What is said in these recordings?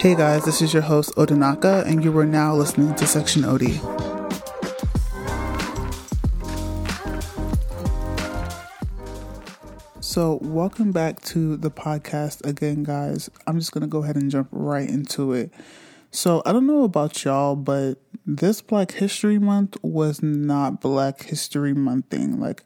Hey guys, this is your host Odinaka, and you are now listening to Section OD. So, welcome back to the podcast again, guys. I'm just going to go ahead and jump right into it. So, I don't know about y'all, but this Black History Month was not Black History Month thing. Like,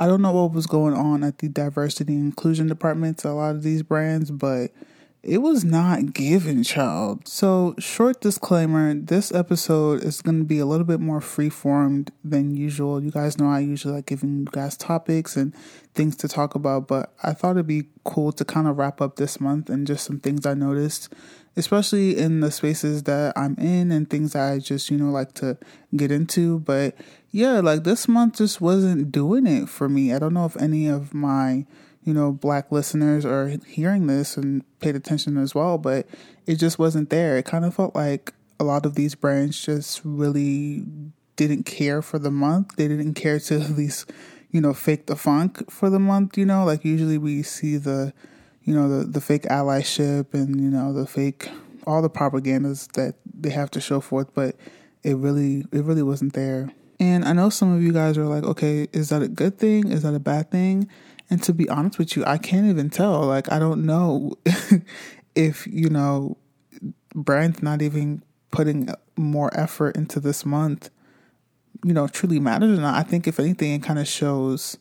I don't know what was going on at the diversity and inclusion departments, a lot of these brands, but it was not given, child. So, short disclaimer this episode is going to be a little bit more free formed than usual. You guys know I usually like giving you guys topics and things to talk about, but I thought it'd be cool to kind of wrap up this month and just some things I noticed, especially in the spaces that I'm in and things I just, you know, like to get into. But yeah, like this month just wasn't doing it for me. I don't know if any of my you know, black listeners are hearing this and paid attention as well, but it just wasn't there. It kind of felt like a lot of these brands just really didn't care for the month. They didn't care to at least, you know, fake the funk for the month, you know, like usually we see the, you know, the, the fake allyship and, you know, the fake, all the propagandas that they have to show forth, but it really, it really wasn't there. And I know some of you guys are like, okay, is that a good thing? Is that a bad thing? And to be honest with you, I can't even tell. Like, I don't know if, you know, Brian's not even putting more effort into this month, you know, truly matters or not. I think, if anything, it kind of shows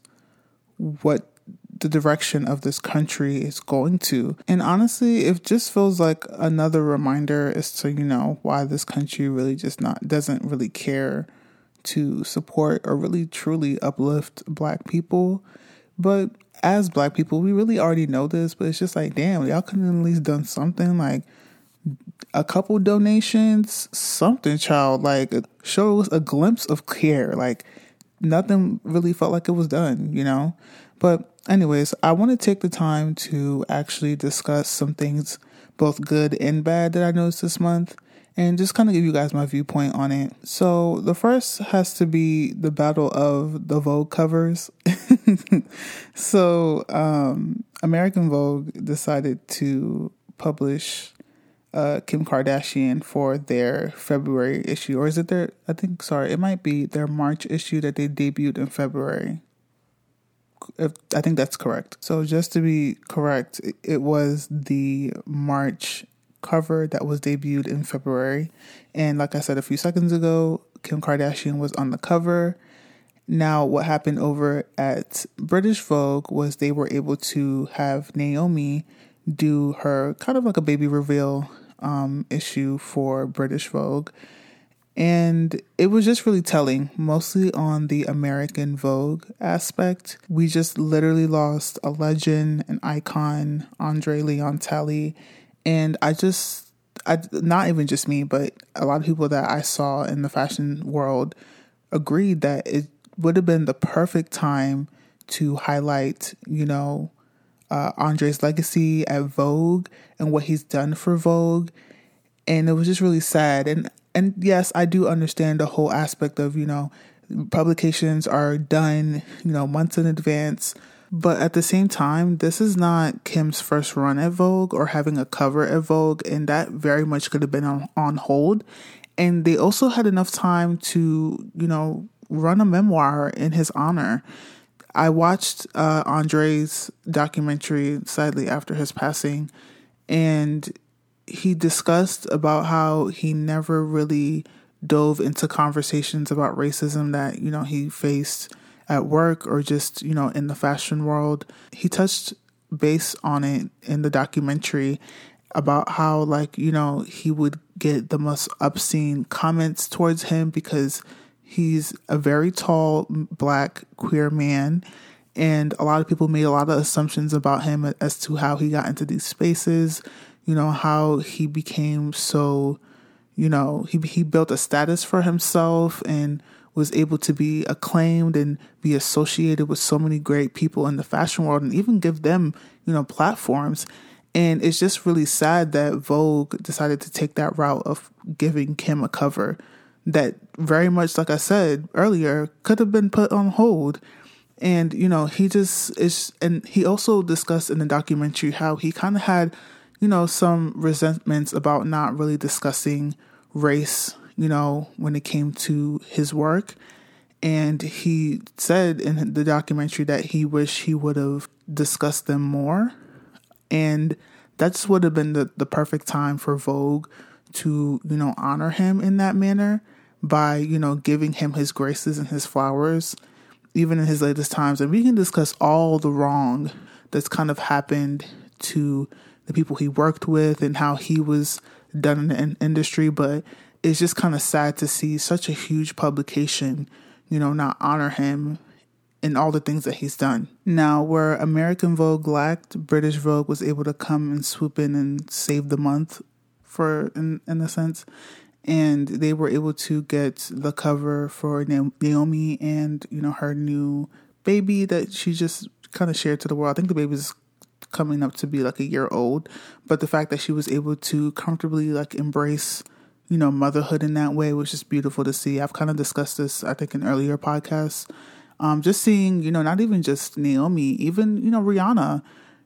what the direction of this country is going to. And honestly, it just feels like another reminder as to, you know, why this country really just not doesn't really care to support or really truly uplift black people. But as black people, we really already know this, but it's just like, damn, y'all could have at least done something like a couple donations, something, child, like shows a glimpse of care. Like nothing really felt like it was done, you know? But, anyways, I want to take the time to actually discuss some things, both good and bad, that I noticed this month and just kind of give you guys my viewpoint on it. So, the first has to be the battle of the Vogue covers. so, um, American Vogue decided to publish uh, Kim Kardashian for their February issue, or is it their? I think sorry, it might be their March issue that they debuted in February. If, I think that's correct. So just to be correct, it was the March cover that was debuted in February. And like I said a few seconds ago, Kim Kardashian was on the cover. Now, what happened over at British Vogue was they were able to have Naomi do her kind of like a baby reveal um, issue for British Vogue. And it was just really telling, mostly on the American Vogue aspect. We just literally lost a legend, an icon, Andre Leon Talley and I just, I not even just me, but a lot of people that I saw in the fashion world agreed that it would have been the perfect time to highlight, you know, uh, Andre's legacy at Vogue and what he's done for Vogue. And it was just really sad. And and yes, I do understand the whole aspect of, you know, publications are done, you know, months in advance but at the same time, this is not Kim's first run at Vogue or having a cover at Vogue, and that very much could have been on, on hold. And they also had enough time to, you know, run a memoir in his honor. I watched uh, Andre's documentary sadly after his passing, and he discussed about how he never really dove into conversations about racism that you know he faced at work or just, you know, in the fashion world. He touched base on it in the documentary about how, like, you know, he would get the most obscene comments towards him because he's a very tall, black, queer man. And a lot of people made a lot of assumptions about him as to how he got into these spaces, you know, how he became so, you know, he, he built a status for himself and was able to be acclaimed and be associated with so many great people in the fashion world and even give them, you know, platforms. And it's just really sad that Vogue decided to take that route of giving Kim a cover that very much, like I said earlier, could have been put on hold. And, you know, he just is, and he also discussed in the documentary how he kind of had, you know, some resentments about not really discussing race, you know, when it came to his work. And he said in the documentary that he wished he would have discussed them more. And that just would have been the, the perfect time for Vogue to, you know, honor him in that manner by, you know, giving him his graces and his flowers, even in his latest times. And we can discuss all the wrong that's kind of happened to the people he worked with and how he was done in the industry. But it's just kind of sad to see such a huge publication, you know, not honor him in all the things that he's done. Now, where American Vogue lacked, British Vogue was able to come and swoop in and save the month for in in a sense. And they were able to get the cover for Naomi and you know her new baby that she just kind of shared to the world. I think the baby's coming up to be like a year old, but the fact that she was able to comfortably like embrace you know motherhood in that way was just beautiful to see. I've kind of discussed this I think in earlier podcasts um, just seeing, you know, not even just Naomi, even, you know, Rihanna,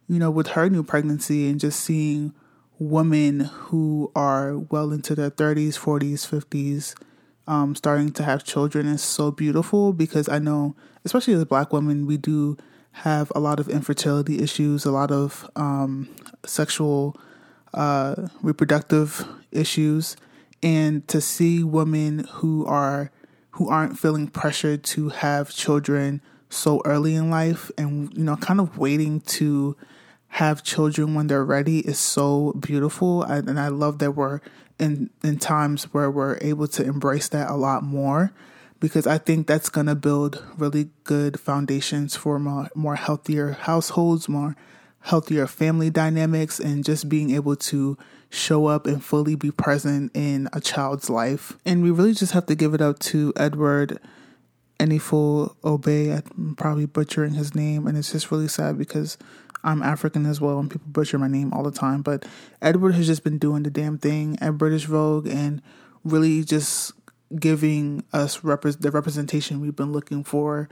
you know, with her new pregnancy and just seeing women who are well into their 30s, 40s, 50s, um, starting to have children is so beautiful because I know, especially as black women, we do have a lot of infertility issues, a lot of um, sexual, uh, reproductive issues. And to see women who are who aren't feeling pressured to have children so early in life and you know kind of waiting to have children when they're ready is so beautiful and I love that we're in in times where we're able to embrace that a lot more because I think that's going to build really good foundations for more, more healthier households, more healthier family dynamics and just being able to show up and fully be present in a child's life. And we really just have to give it up to Edward Enninful Obey. I'm probably butchering his name, and it's just really sad because I'm African as well, and people butcher my name all the time. But Edward has just been doing the damn thing at British Vogue and really just giving us rep- the representation we've been looking for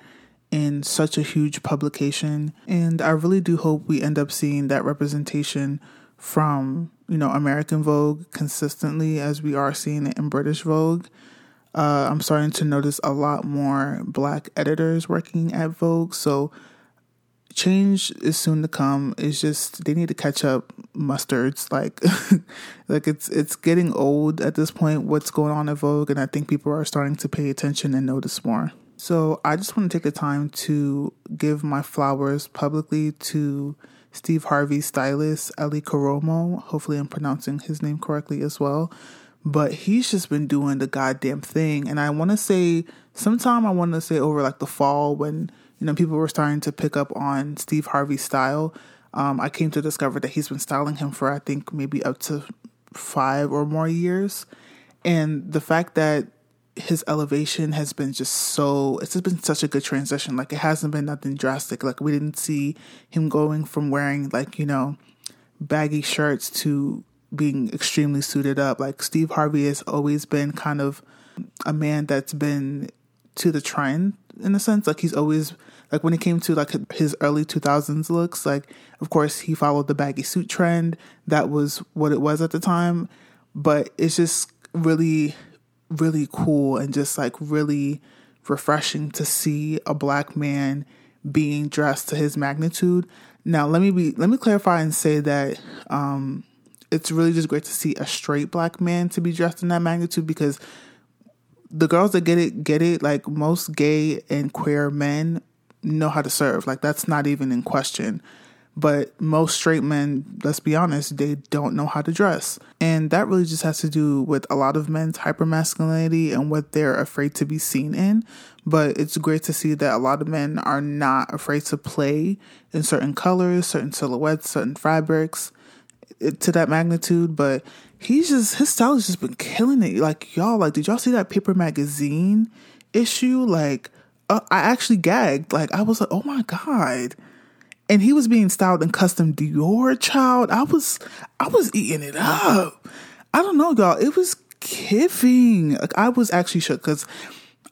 in such a huge publication. And I really do hope we end up seeing that representation from, you know, American Vogue consistently as we are seeing it in British Vogue. Uh, I'm starting to notice a lot more black editors working at Vogue. So change is soon to come. It's just they need to catch up mustards. Like like it's it's getting old at this point what's going on in Vogue and I think people are starting to pay attention and notice more. So I just want to take the time to give my flowers publicly to Steve Harvey's stylist, Elly Karamoh. Hopefully, I'm pronouncing his name correctly as well. But he's just been doing the goddamn thing. And I want to say, sometime I want to say over like the fall when, you know, people were starting to pick up on Steve Harvey's style. Um, I came to discover that he's been styling him for, I think, maybe up to five or more years. And the fact that his elevation has been just so it's just been such a good transition like it hasn't been nothing drastic like we didn't see him going from wearing like you know baggy shirts to being extremely suited up like steve harvey has always been kind of a man that's been to the trend in a sense. Like he's always like when it came to like his early 2000s looks like of course he followed the baggy suit trend. That was what it was at the time. But it's just really really cool and just like really refreshing to see a black man being dressed to his magnitude. Now, let me be let me clarify and say that um, it's really just great to see a straight black man to be dressed in that magnitude because the girls that get it get it like most gay and queer men know how to serve. Like that's not even in question. But most straight men, let's be honest, they don't know how to dress. And that really just has to do with a lot of men's hypermasculinity and what they're afraid to be seen in. But it's great to see that a lot of men are not afraid to play in certain colors, certain silhouettes, certain fabrics to that magnitude. But he's just, his style has just been killing it. Like, y'all, like, did y'all see that paper magazine issue? Like, uh, I actually gagged. Like, I was like, oh my God and he was being styled in custom Dior child. I was I was eating it up. I don't know, y'all. It was kiffing. Like I was actually shook because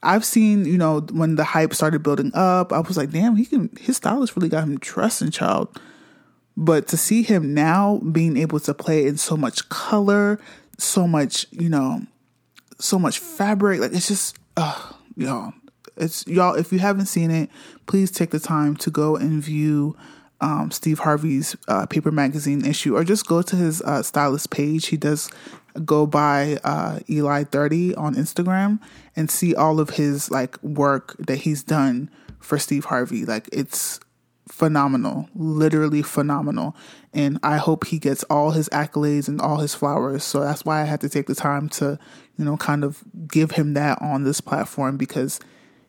I've seen, you know, when the hype started building up, I was like, damn, he can his stylist really got him trusting child. But to see him now being able to play in so much color, so much, you know, so much fabric, like it's just, uh, know, it's y'all. If you haven't seen it, please take the time to go and view um, Steve Harvey's uh, paper magazine issue, or just go to his uh, stylist page. He does go by uh, Eli Thirty on Instagram and see all of his like work that he's done for Steve Harvey. Like it's phenomenal, literally phenomenal. And I hope he gets all his accolades and all his flowers. So that's why I had to take the time to, you know, kind of give him that on this platform because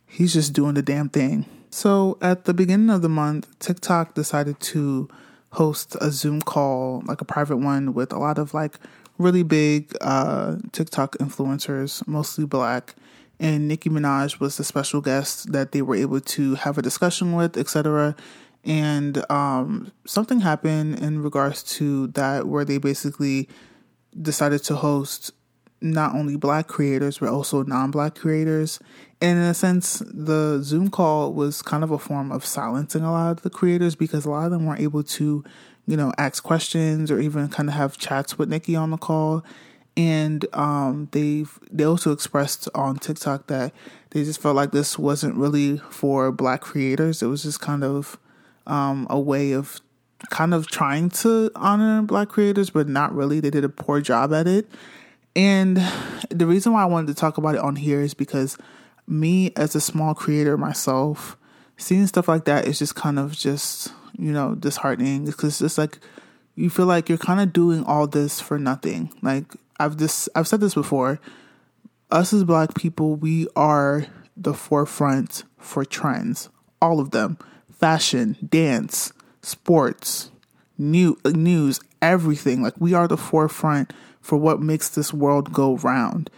he's just doing the damn thing. So at the beginning of the month, TikTok decided to host a Zoom call, like a private one with a lot of like really big uh, TikTok influencers, mostly black. And Nicki Minaj was the special guest that they were able to have a discussion with, etc. And um, something happened in regards to that where they basically decided to host not only black creators but also non-black creators. And in a sense the zoom call was kind of a form of silencing a lot of the creators because a lot of them weren't able to you know ask questions or even kind of have chats with nikki on the call. And um, they've they also expressed on tiktok that they just felt like this wasn't really for black creators. It was just kind of um, a way of kind of trying to honor black creators but not really they did a poor job at it and the reason why I wanted to talk about it on here is because me as a small creator myself, seeing stuff like that is just kind of just, you know, disheartening because it's like you feel like you're kind of doing all this for nothing. Like I've just I've said this before. Us as black people, we are the forefront for trends. All of them. Fashion, dance, sports, new uh, news, everything. Like we are the forefront for what makes this world go round.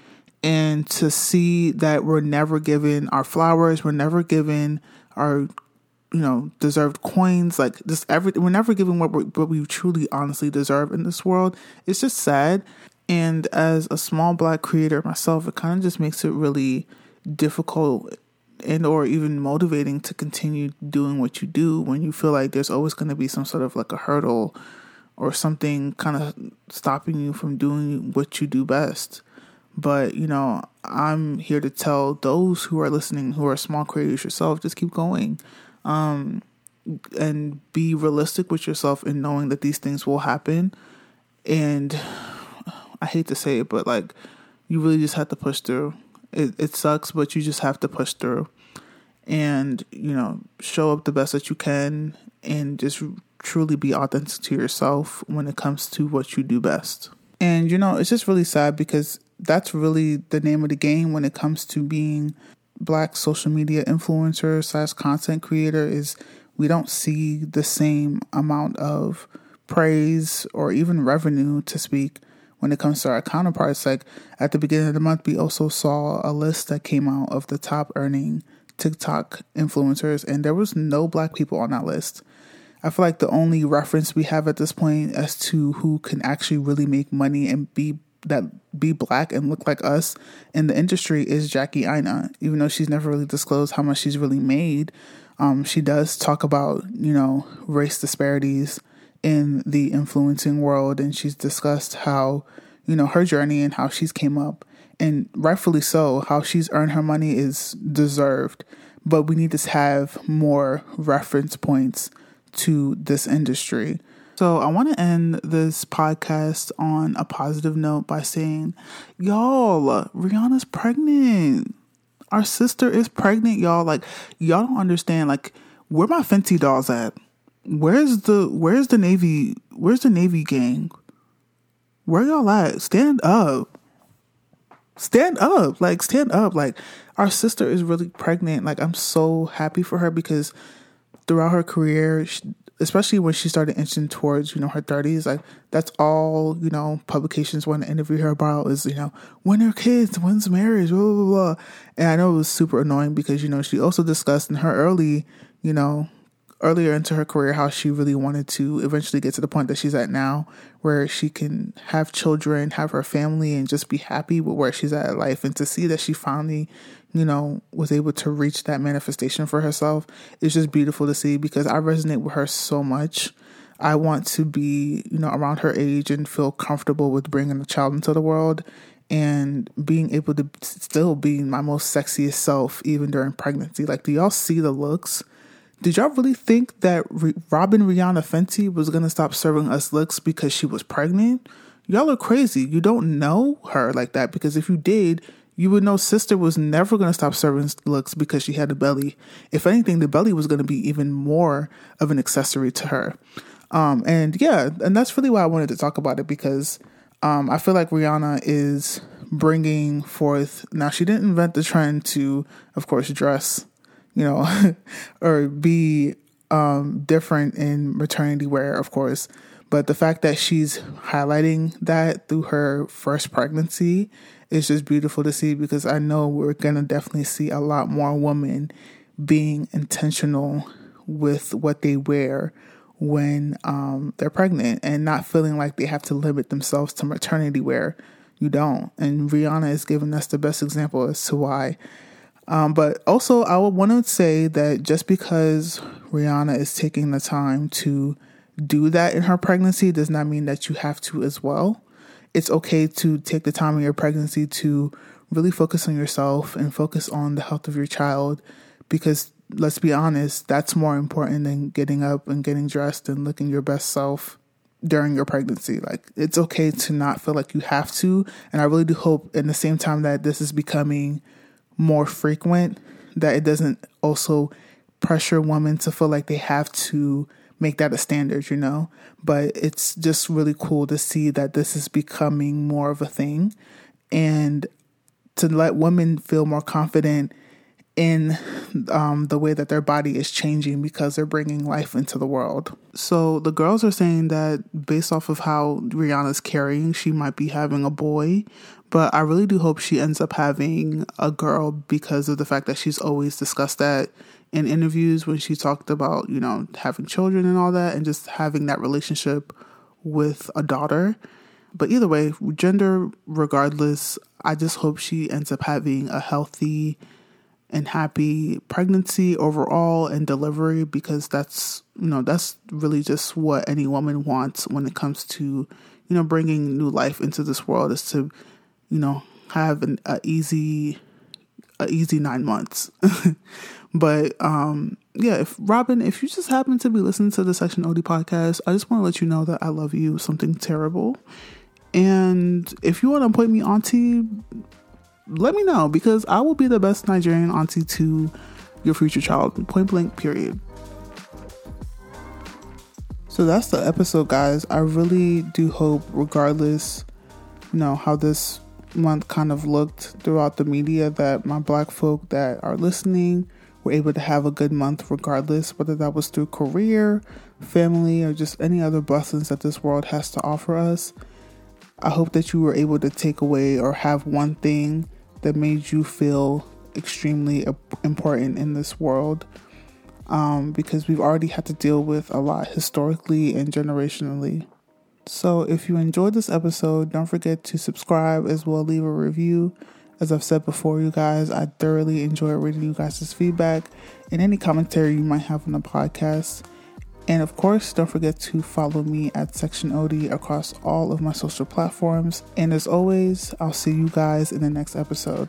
And to see that we're never given our flowers, we're never given our, you know, deserved coins, like this everything, we're never given what, we what we truly honestly deserve in this world. It's just sad. And as a small black creator myself, it kind of just makes it really difficult and or even motivating to continue doing what you do when you feel like there's always going to be some sort of like a hurdle or something kind of stopping you from doing what you do best. But, you know, I'm here to tell those who are listening, who are small creators yourself, just keep going. Um, and be realistic with yourself in knowing that these things will happen. And I hate to say it, but like, you really just have to push through. It, it sucks, but you just have to push through and, you know, show up the best that you can and just truly be authentic to yourself when it comes to what you do best. And you know, it's just really sad because that's really the name of the game when it comes to being black social media influencer slash content creator is we don't see the same amount of praise or even revenue to speak when it comes to our counterparts. Like at the beginning of the month, we also saw a list that came out of the top earning TikTok influencers, and there was no black people on that list. I feel like the only reference we have at this point as to who can actually really make money and be that be black and look like us in the industry is Jackie Aina. Even though she's never really disclosed how much she's really made, um, she does talk about you know race disparities in the influencing world, and she's discussed how you know her journey and how she's came up, and rightfully so. How she's earned her money is deserved, but we need to have more reference points to this industry. So I want to end this podcast on a positive note by saying, y'all, Rihanna's pregnant. Our sister is pregnant, y'all. Like, y'all don't understand. Like, where my Fenty dolls at? Where's the Where's the Navy? Where's the Navy gang? Where y'all at? Stand up. Stand up. Like, stand up. Like, our sister is really pregnant. Like, I'm so happy for her because throughout her career, especially when she started inching towards you know her 30s like that's all you know publications want to interview her about is you know when are kids when's marriage blah blah blah and i know it was super annoying because you know she also discussed in her early you know earlier into her career how she really wanted to eventually get to the point that she's at now where she can have children have her family and just be happy with where she's at in life and to see that she finally you know, was able to reach that manifestation for herself. is just beautiful to see because I resonate with her so much. I want to be, you know, around her age and feel comfortable with bringing a child into the world and being able to still be my most sexiest self even during pregnancy. Like, do y'all see the looks? Did y'all really think that Robyn Rihanna Fenty was gonna stop serving us looks because she was pregnant? Y'all are crazy. You don't know her like that because if you did, you would know sister was never to stop serving looks because she had a belly. If anything, the belly was to be even more of an accessory to her. Um, and yeah, and that's really why I wanted to talk about it because um, I feel like Rihanna is bringing forth. Now, she didn't invent the trend to, of course, dress, you know, or be um, different in maternity wear, of course. But the fact that she's highlighting that through her first pregnancy is just beautiful to see because I know we're going to definitely see a lot more women being intentional with what they wear when um, they're pregnant and not feeling like they have to limit themselves to maternity wear. You don't. And Rihanna is giving us the best example as to why. Um, but also, I would want to say that just because Rihanna is taking the time to do that in her pregnancy does not mean that you have to as well. It's okay to take the time in your pregnancy to really focus on yourself and focus on the health of your child because let's be honest, that's more important than getting up and getting dressed and looking your best self during your pregnancy. Like it's okay to not feel like you have to. And I really do hope in the same time that this is becoming more frequent, that it doesn't also pressure women to feel like they have to make that a standard, you know? But it's just really cool to see that this is becoming more of a thing and to let women feel more confident in um, the way that their body is changing because they're bringing life into the world. So the girls are saying that based off of how Rihanna's carrying, she might be having a boy, but I really do hope she ends up having a girl because of the fact that she's always discussed that in interviews when she talked about, you know, having children and all that and just having that relationship with a daughter. But either way, gender regardless, I just hope she ends up having a healthy and happy pregnancy overall and delivery because that's you know that's really just what any woman wants when it comes to you know bringing new life into this world is to you know have an a easy a easy 9 months but um yeah if Robyn if you just happen to be listening to the section OD podcast I just want to let you know that I love you something terrible and if you want to appoint me auntie let me know because I will be the best Nigerian auntie to your future child. Point blank, period. So that's the episode, guys. I really do hope, regardless, you know, how this month kind of looked throughout the media, that my black folk that are listening were able to have a good month, regardless, whether that was through career, family, or just any other blessings that this world has to offer us. I hope that you were able to take away or have one thing that made you feel extremely important in this world um, because we've already had to deal with a lot historically and generationally. So, if you enjoyed this episode, don't forget to subscribe as well, leave a review. As I've said before, you guys, I thoroughly enjoy reading you guys' feedback and any commentary you might have on the podcast. And of course, don't forget to follow me at Section OD across all of my social platforms. And as always, I'll see you guys in the next episode.